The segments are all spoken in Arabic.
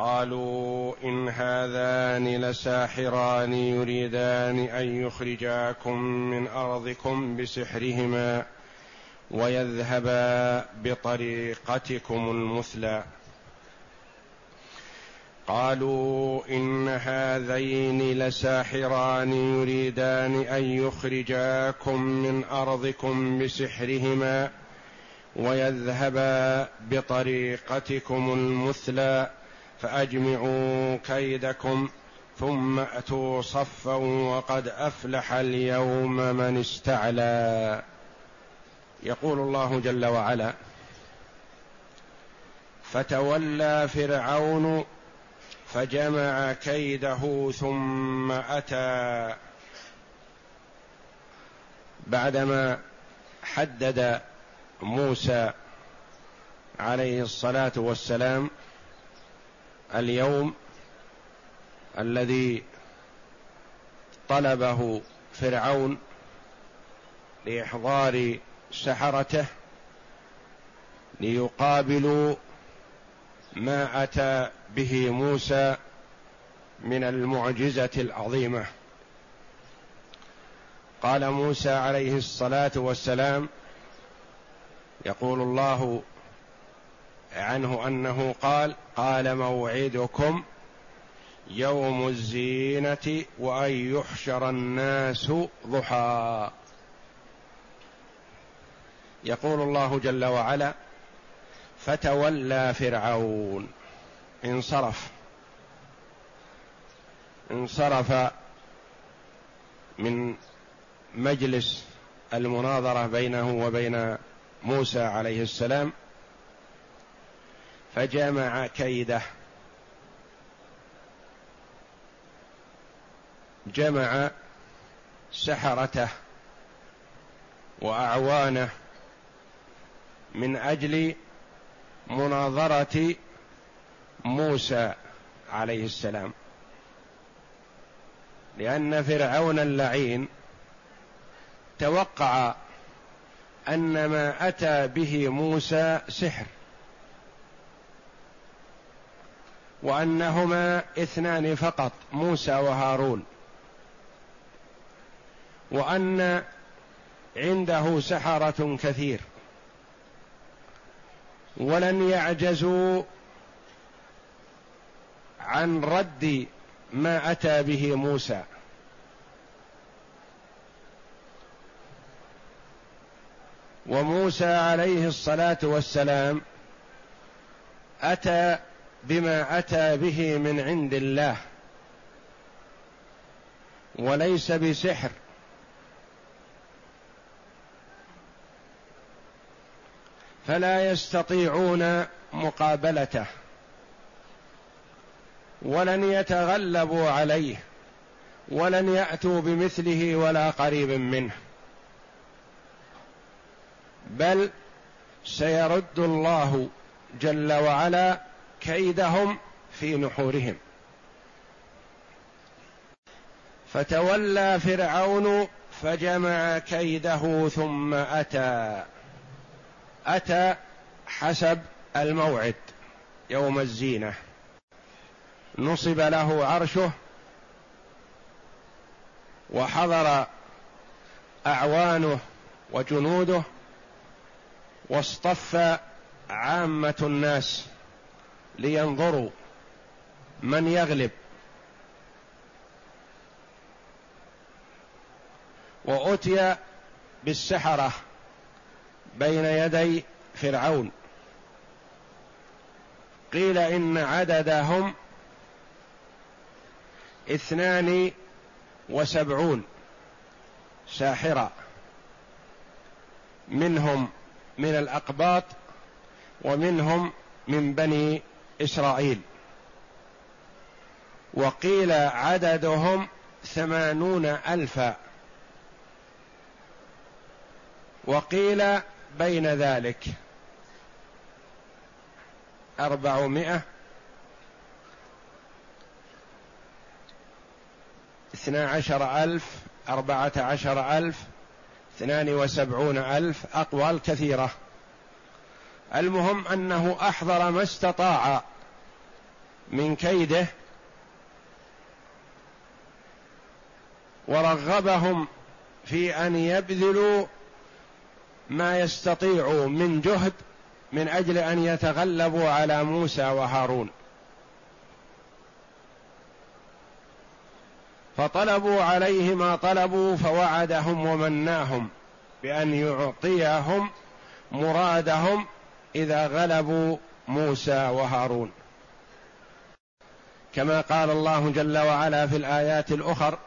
قالوا إن هذان لساحران يريدان أن يخرجاكم من أرضكم بسحرهما ويذهبا بطريقتكم المثلى. قالوا إن هذين لساحران يريدان أن يخرجاكم من أرضكم بسحرهما ويذهبا بطريقتكم المثلى. فأجمعوا كيدكم ثم أتوا صفا وقد أفلح اليوم من استعلى. يقول الله جل وعلا فتولى فرعون فجمع كيده ثم أتى. بعدما حدد موسى عليه الصلاة والسلام اليوم الذي طلبه فرعون لإحضار سحرته ليقابلوا ما أتى به موسى من المعجزة العظيمة. قال موسى عليه الصلاة والسلام يقول الله عنه أنه قال قال موعدكم يوم الزينة وأن يحشر الناس ضحى. يقول الله جل وعلا فتولى فرعون. انصرف. انصرف من مجلس المناظرة بينه وبين موسى عليه السلام. فجمع كيده. جمع سحرته وأعوانه من أجل مناظرة موسى عليه السلام. لأن فرعون اللعين توقع أن ما أتى به موسى سحر. وأنهما اثنان فقط موسى وهارون. وأن عنده سحرة كثير. ولن يعجزوا عن رد ما أتى به موسى. وموسى عليه الصلاة والسلام أتى بما أتى به من عند الله وليس بسحر. فلا يستطيعون مقابلته ولن يتغلبوا عليه ولن يأتوا بمثله ولا قريب منه. بل سيرد الله جل وعلا كيدهم في نحورهم. فتولى فرعون فجمع كيده ثم أتى. أتى حسب الموعد يوم الزينة. نصب له عرشه وحضر أعوانه وجنوده واصطف عامة الناس. لينظروا من يغلب. وأتي بالسحرة بين يدي فرعون. قيل إن عددهم اثنان وسبعون ساحرا منهم من الأقباط ومنهم من بني إسرائيل. وقيل عددهم ثمانون ألفا. وقيل بين ذلك أربعمائة اثنا عشر ألف أربعة عشر ألف اثنان وسبعون ألف أقوال كثيرة. المهم أنه أحضر ما استطاع من كيده ورغبهم في أن يبذلوا ما يستطيعوا من جهد من أجل أن يتغلبوا على موسى وهارون. فطلبوا عليه ما طلبوا فوعدهم ومناهم بأن يعطيهم مرادهم إذا غلبوا موسى وهارون. كما قال الله جل وعلا في الآيات الأخر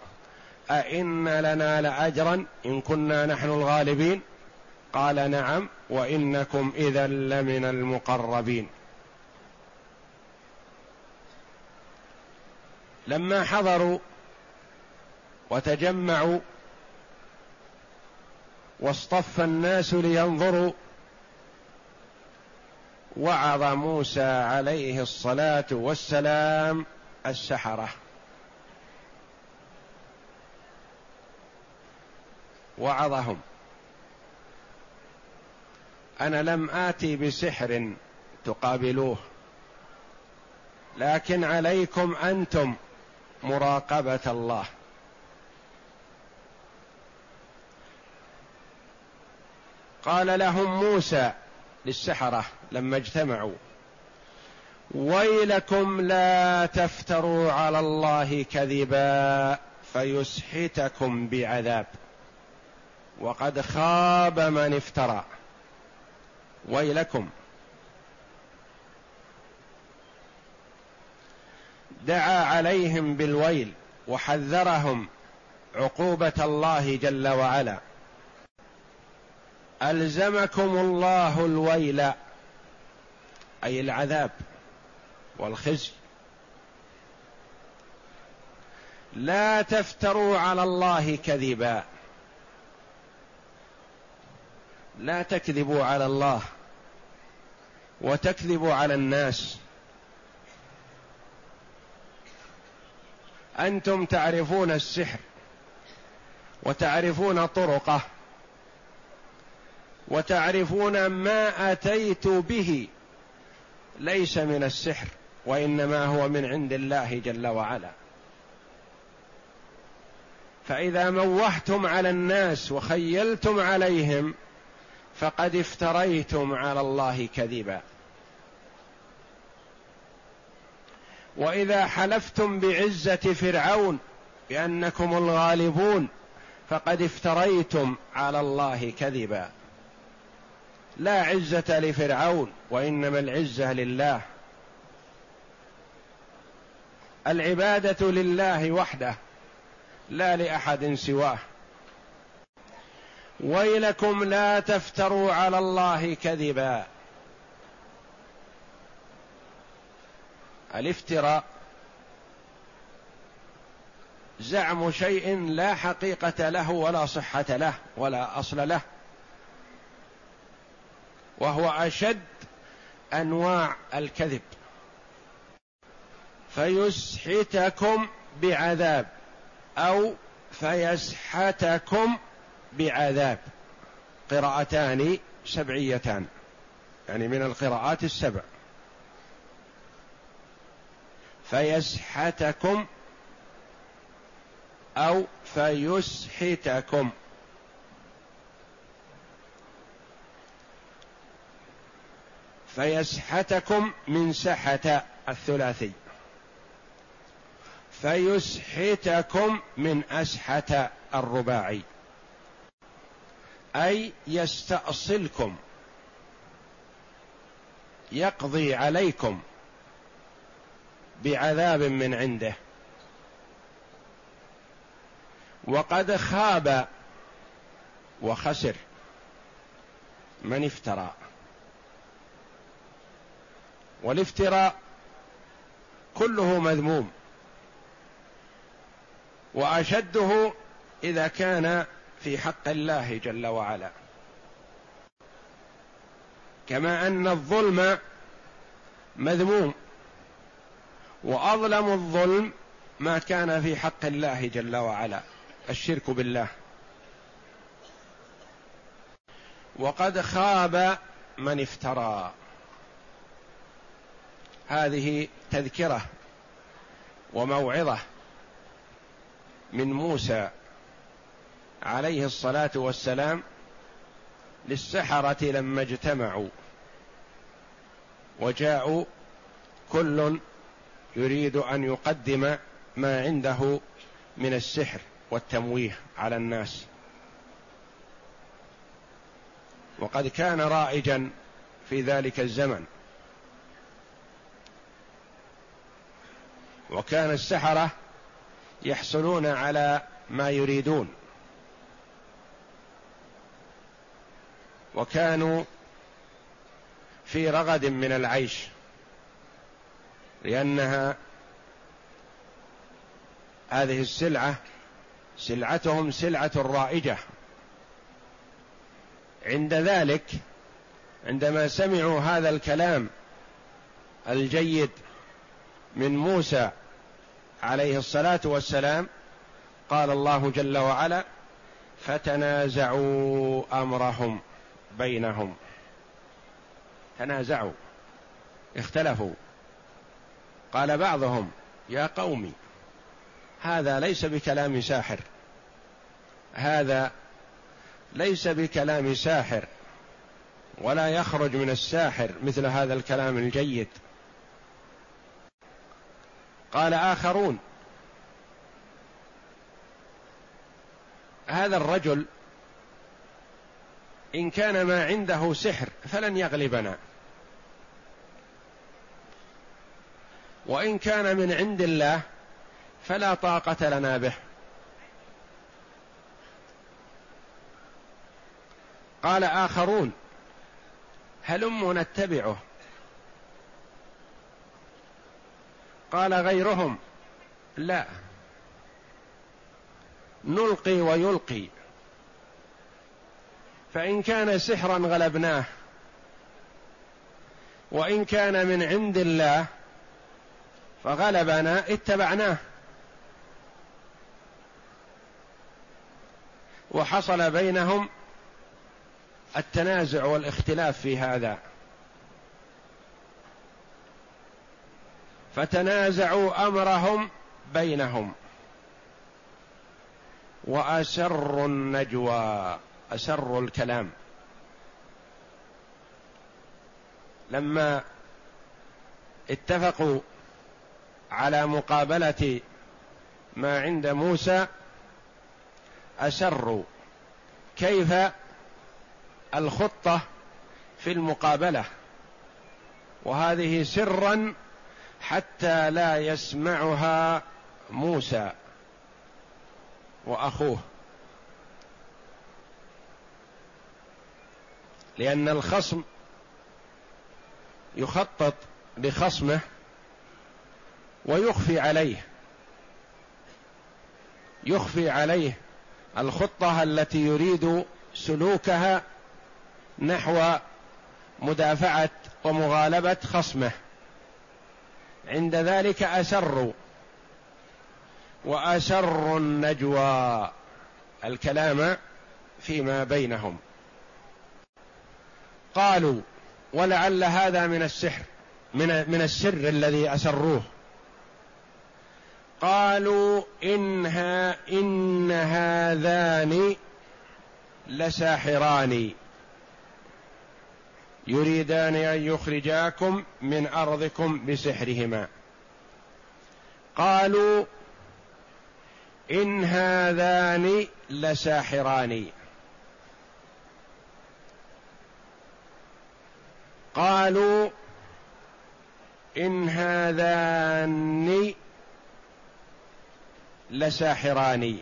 أئن لنا لأجرا إن كنا نحن الغالبين؟ قال نعم وإنكم إذا لمن المقربين. لما حضروا وتجمعوا واصطف الناس لينظروا وعظ موسى عليه الصلاة والسلام السحرة. وعظهم. أنا لم آتي بسحر تقابلوه لكن عليكم أنتم مراقبة الله. قال لهم موسى للسحرة لما اجتمعوا. ويلكم لا تفتروا على الله كذبا فيسحتكم بعذاب. وقد خاب من افترى. ويلكم. دعا عليهم بالويل وحذرهم عقوبة الله جل وعلا. ألزمكم الله الويل أي العذاب والخزي. لا تفتروا على الله كذبا. لا تكذبوا على الله وتكذبوا على الناس. أنتم تعرفون السحر وتعرفون طرقه. وتعرفون ما أتيت به. ليس من السحر وإنما هو من عند الله جل وعلا. فإذا موهتم على الناس وخيلتم عليهم فقد افتريتم على الله كذبا. وإذا حلفتم بعزة فرعون بأنكم الغالبون فقد افتريتم على الله كذبا. لا عزة لفرعون وإنما العزة لله. العبادة لله وحده لا لأحد سواه. ويلكم لا تفتروا على الله كذبا. الافتراء. زعم شيء لا حقيقة له ولا صحة له ولا أصل له. وهو أشد أنواع الكذب. فيسحتكم بعذاب أو فيسحتكم بعذاب. قراءتان سبعيتان يعني من القراءات السبع. فيسحتكم أو فيسحتكم فيسحتكم من سحت الثلاثي. فيسحتكم من اسحت الرباعي. أي يستأصلكم. يقضي عليكم بعذاب من عنده. وقد خاب وخسر من افترى. والافتراء كله مذموم. وأشده إذا كان في حق الله جل وعلا. كما أن الظلم مذموم. وأظلم الظلم ما كان في حق الله جل وعلا. الشرك بالله. وقد خاب من افترى. هذه تذكرة وموعظة من موسى عليه الصلاة والسلام للسحرة لما اجتمعوا وجاءوا كل يريد أن يقدم ما عنده من السحر والتمويه على الناس. وقد كان رائجا في ذلك الزمن. وكان السحرة يحصلون على ما يريدون. وكانوا في رغد من العيش لأنها هذه السلعة سلعتهم سلعة رائجة. عند ذلك عندما سمعوا هذا الكلام الجيد من موسى عليه الصلاة والسلام قال الله جل وعلا فتنازعوا أمرهم بينهم. تنازعوا. اختلفوا. قال بعضهم يا قوم هذا ليس بكلام ساحر. هذا ليس بكلام ساحر ولا يخرج من الساحر مثل هذا الكلام الجيد. قال آخرون. هذا الرجل إن كان ما عنده سحر فلن يغلبنا. وإن كان من عند الله فلا طاقة لنا به. قال آخرون هلم نتبعه. قال غيرهم. لا. نلقي ويلقي. فإن كان سحرا غلبناه. وإن كان من عند الله فغلبنا اتبعناه. وحصل بينهم التنازع والاختلاف في هذا. فتنازعوا أمرهم بينهم. وأسروا النجوى أسروا الكلام. لما اتفقوا على مقابلة ما عند موسى أسروا كيف الخطة في المقابلة. وهذه سرا حتى لا يسمعها موسى وأخوه. لأن الخصم يخطط لخصمه ويخفي عليه. يخفي عليه الخطة التي يريد سلوكها نحو مدافعة ومغالبة خصمه. عند ذلك اسروا واسروا النجوى الكلام فيما بينهم. قالوا ولعل هذا من السحر من من السر الذي أسروه. قالوا إنها إن هذان لساحران. يريدان أن يخرجاكم من أرضكم بسحرهما. قالوا إن هذان لساحران. قالوا إن هذان لساحران.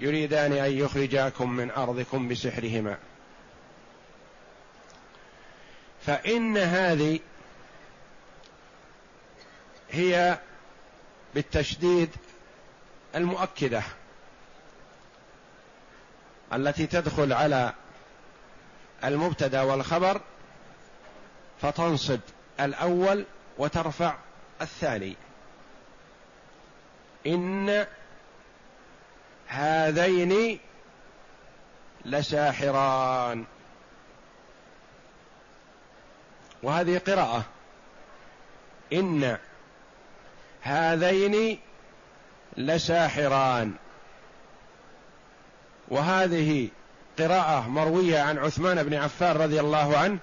يريدان أن يخرجاكم من أرضكم بسحرهما. فإن هذه هي بالتشديد المؤكدة التي تدخل على المبتدأ والخبر فتنصب الأول وترفع الثاني. إن هذين لساحران. وهذه قراءة. إن هذين لساحران. وهذه قراءة مروية عن عثمان بن عفان رضي الله عنه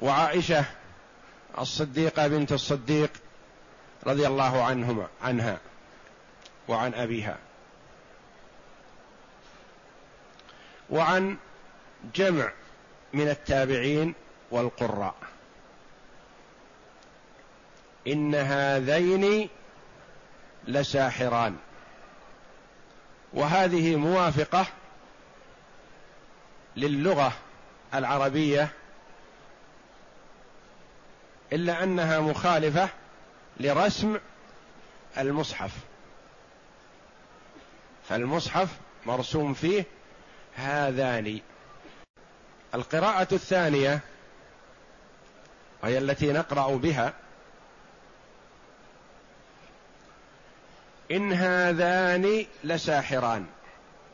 وعائشة الصديقة بنت الصديق رضي الله عنهما عنها وعن أبيها. وعن جمع من التابعين والقراء. إن هذين لساحران. وهذه موافقة للغة العربية إلا أنها مخالفة لرسم المصحف. فالمصحف مرسوم فيه هذان. القراءة الثانية وهي التي نقرأ بها. إن هذان لساحران.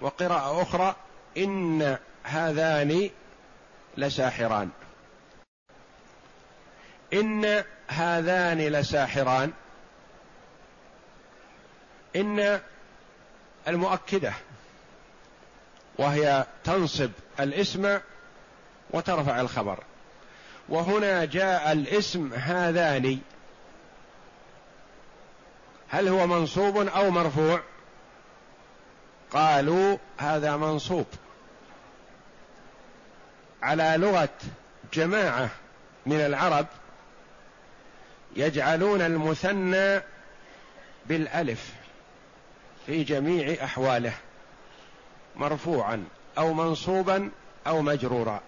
وقراءة أخرى إن هذان لساحران. إن هذان لساحران. إن المؤكدة. وهي تنصب الاسم وترفع الخبر. وهنا جاء الاسم هذان هل هو منصوب أو مرفوع؟ قالوا هذا منصوب. على لغة جماعة من العرب يجعلون المثنى بالألف في جميع أحواله. مرفوعا أو منصوبا أو مجرورا.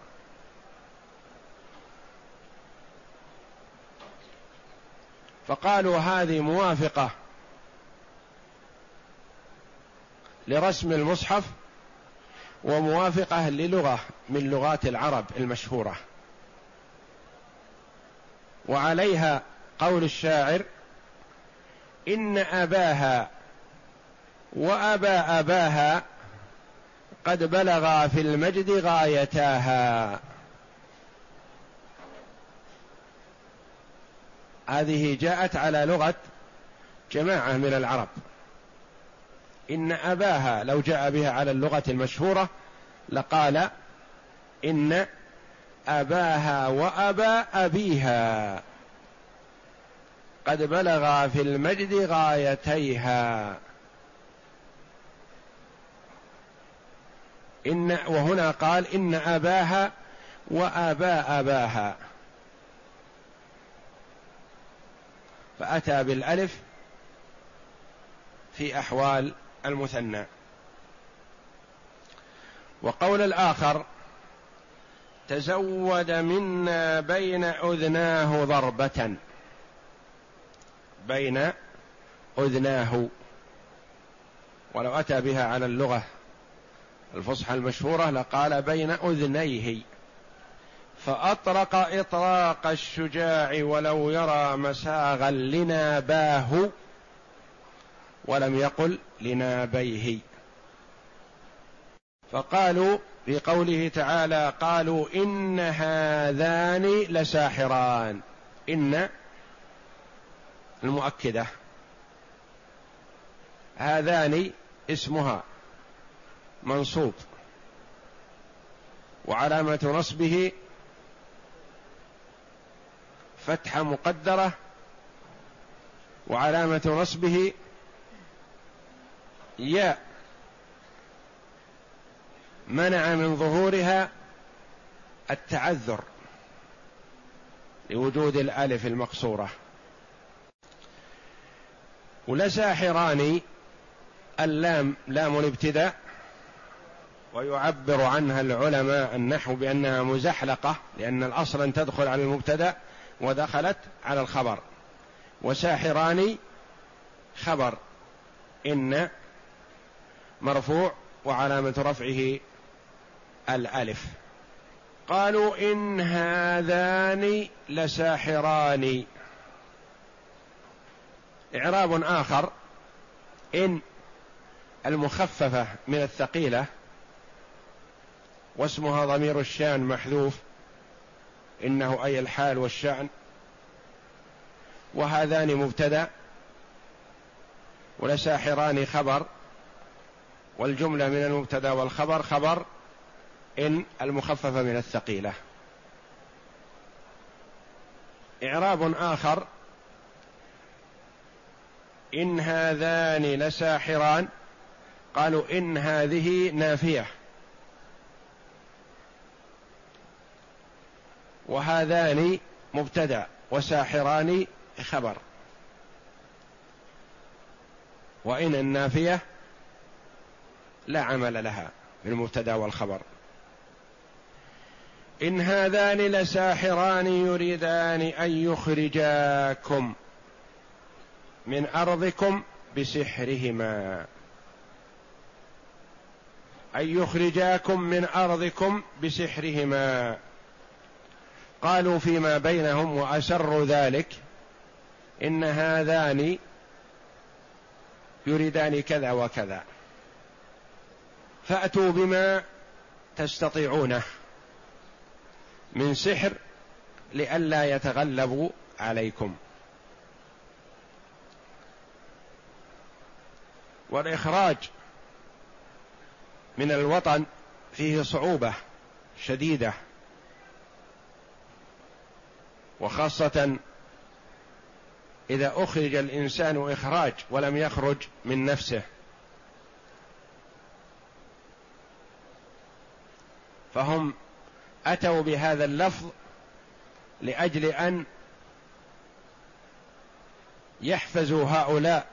فقالوا هذه موافقة لرسم المصحف وموافقة للغة من لغات العرب المشهورة. وعليها قول الشاعر إن أباها وأبا أباها قد بلغا في المجد غايتاها. هذه جاءت على لغة جماعة من العرب. إن أباها لو جاء بها على اللغة المشهورة لقال إن أباها وأبا أبيها. قد بلغا في المجد غايتيها. إن وهنا قال إن أباها وأبا أباها. فأتى بالألف في أحوال المثنى. وقول الآخر تزود منا بين أذناه ضربة. بين أذناه. ولو أتى بها على اللغة. الفصحى المشهورة لقال بين أذنيه. فأطرق إطراق الشجاع ولو يرى مساغا لناباه ولم يقل لنابيه. فقالوا في قوله تعالى قالوا إن هذان لساحران. إن المؤكدة. هذان اسمها. منصوب وعلامة نصبه فتحه مقدرة وعلامة نصبه ياء منع من ظهورها التعذر لوجود الألف المقصورة. ولساحران اللام لام الابتداء ويعبر عنها العلماء النحو بأنها مزحلقة لأن الأصل أن تدخل على المبتدأ ودخلت على الخبر. وساحران خبر إن مرفوع وعلامة رفعه الألف. قالوا إن هذان لساحران. إعراب آخر إن المخففة من الثقيلة واسمها ضمير الشان محذوف. إنه أي الحال والشأن. وهذان مبتدأ. ولساحران خبر. والجملة من المبتدأ والخبر خبر إن المخففة من الثقيلة. إعراب آخر. إن هذان لساحران. قالوا إن هذه نافية. وهذان مبتدأ وساحران خبر. وإن النافية لا عمل لها بالمبتدأ والخبر. إن هذان لساحران يريدان أن يخرجاكم من أرضكم بسحرهما. أن يخرجاكم من أرضكم بسحرهما. قالوا فيما بينهم وأسروا ذلك إن هذان يريدان كذا وكذا. فأتوا بما تستطيعونه من سحر لئلا يتغلبوا عليكم. والإخراج من الوطن فيه صعوبة شديدة. وخاصة إذا أخرج الإنسان إخراج ولم يخرج من نفسه. فهم أتوا بهذا اللفظ لأجل أن يحفزوا هؤلاء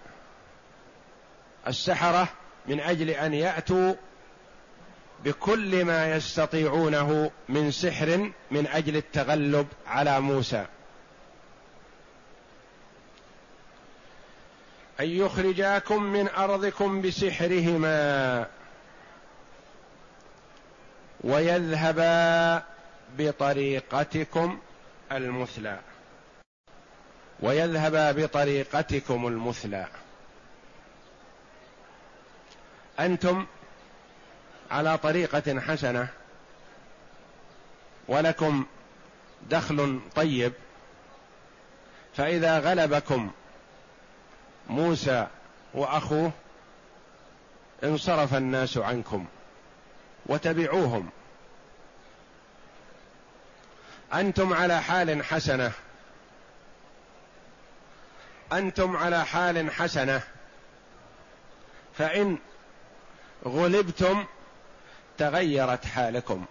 السحرة من أجل أن يأتوا بكل ما يستطيعونه من سحر من أجل التغلب على موسى. أن يخرجاكم من أرضكم بسحرهما ويذهبا بطريقتكم المثلى. ويذهبا بطريقتكم المثلى. أنتم على طريقة حسنة ولكم دخل طيب فإذا غلبكم موسى وأخوه انصرف الناس عنكم وتبعوهم. أنتم على حال حسنة. أنتم على حال حسنة. فإن غلبتم تغيرت حالكم.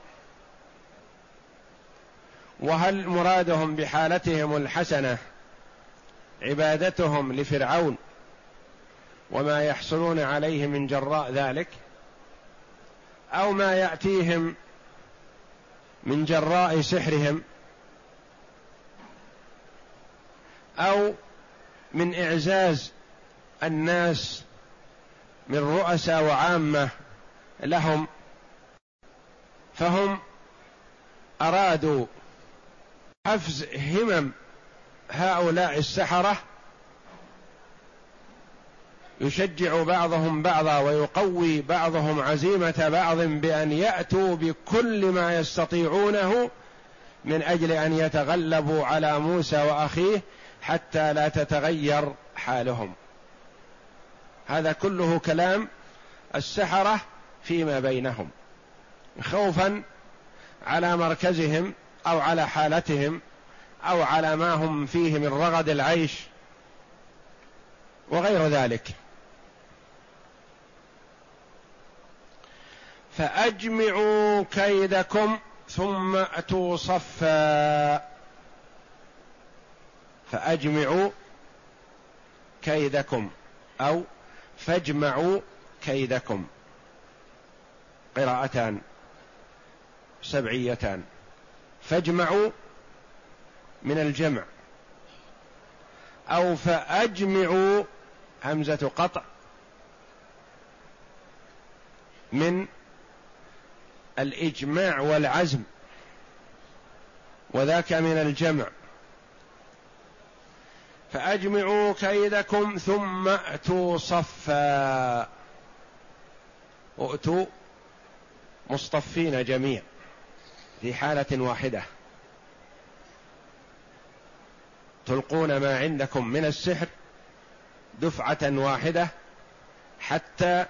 وهل مرادهم بحالتهم الحسنة عبادتهم لفرعون وما يحصلون عليه من جراء ذلك؟ أو ما يأتيهم من جراء سحرهم؟ أو من إعزاز الناس من رؤساء وعامة لهم فهم أرادوا حفز همم هؤلاء السحرة يشجع بعضهم بعضا ويقوي بعضهم عزيمة بعض بأن يأتوا بكل ما يستطيعونه من أجل أن يتغلبوا على موسى وأخيه حتى لا تتغير حالهم. هذا كله كلام السحرة فيما بينهم. خوفا على مركزهم أو على حالتهم أو على ما هم فيه من رغد العيش وغير ذلك. فأجمعوا كيدكم ثم أتوا صفا. فأجمعوا كيدكم أو فاجمعوا كيدكم. قراءتان. سبعيتان. فاجمعوا من الجمع. أو فأجمعوا همزة قطع من الإجماع والعزم وذاك من الجمع. فأجمعوا كيدكم ثم أتوا صفا. ائتوا مصطفين جميع في حالة واحدة. تلقون ما عندكم من السحر دفعة واحدة حتى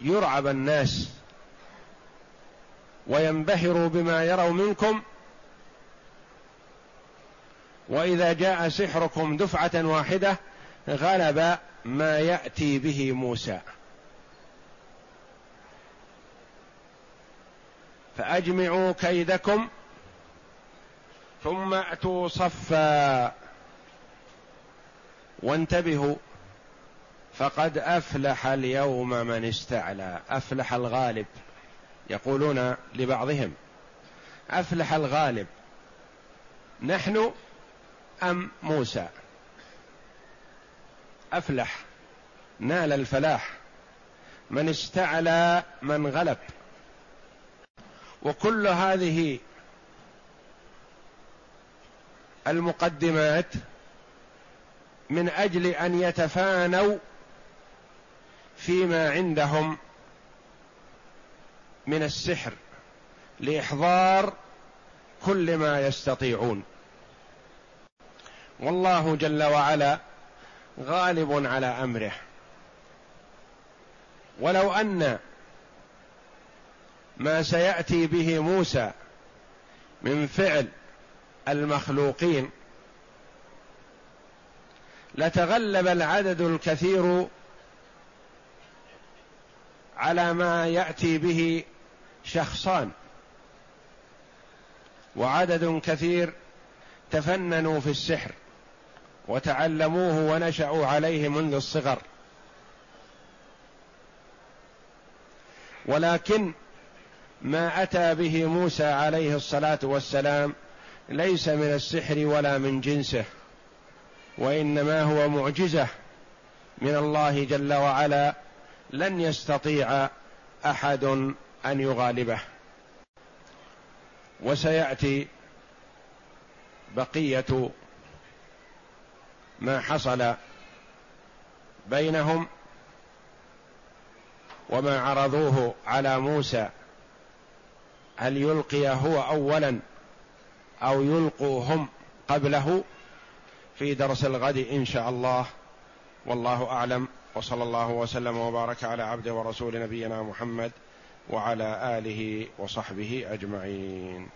يرعب الناس وينبهروا بما يروا منكم. وإذا جاء سحركم دفعة واحدة غلب ما يأتي به موسى. فأجمعوا كيدكم ثم أتوا صفا. وانتبهوا فقد أفلح اليوم من استعلى. أفلح الغالب يقولون لبعضهم أفلح الغالب نحن أم موسى؟ أفلح نال الفلاح. من استعلى من غلب. وكل هذه المقدمات من أجل أن يتفانوا فيما عندهم من السحر لإحضار كل ما يستطيعون. والله جل وعلا غالب على أمره. ولو أن ما سيأتي به موسى من فعل المخلوقين. لتغلب العدد الكثير على ما يأتي به شخصان. وعدد كثير تفننوا في السحر وتعلموه ونشأوا عليه منذ الصغر. ولكن ما أتى به موسى عليه الصلاة والسلام ليس من السحر ولا من جنسه وإنما هو معجزة من الله جل وعلا لن يستطيع أحد أن يغالبه. وسيأتي بقية ما حصل بينهم وما عرضوه على موسى. هل يلقي هو اولا أو يلقوا هم قبله؟ في درس الغد إن شاء الله. والله أعلم. وصلى الله وسلم وبارك على عبده ورسول نبينا محمد وعلى آله وصحبه أجمعين.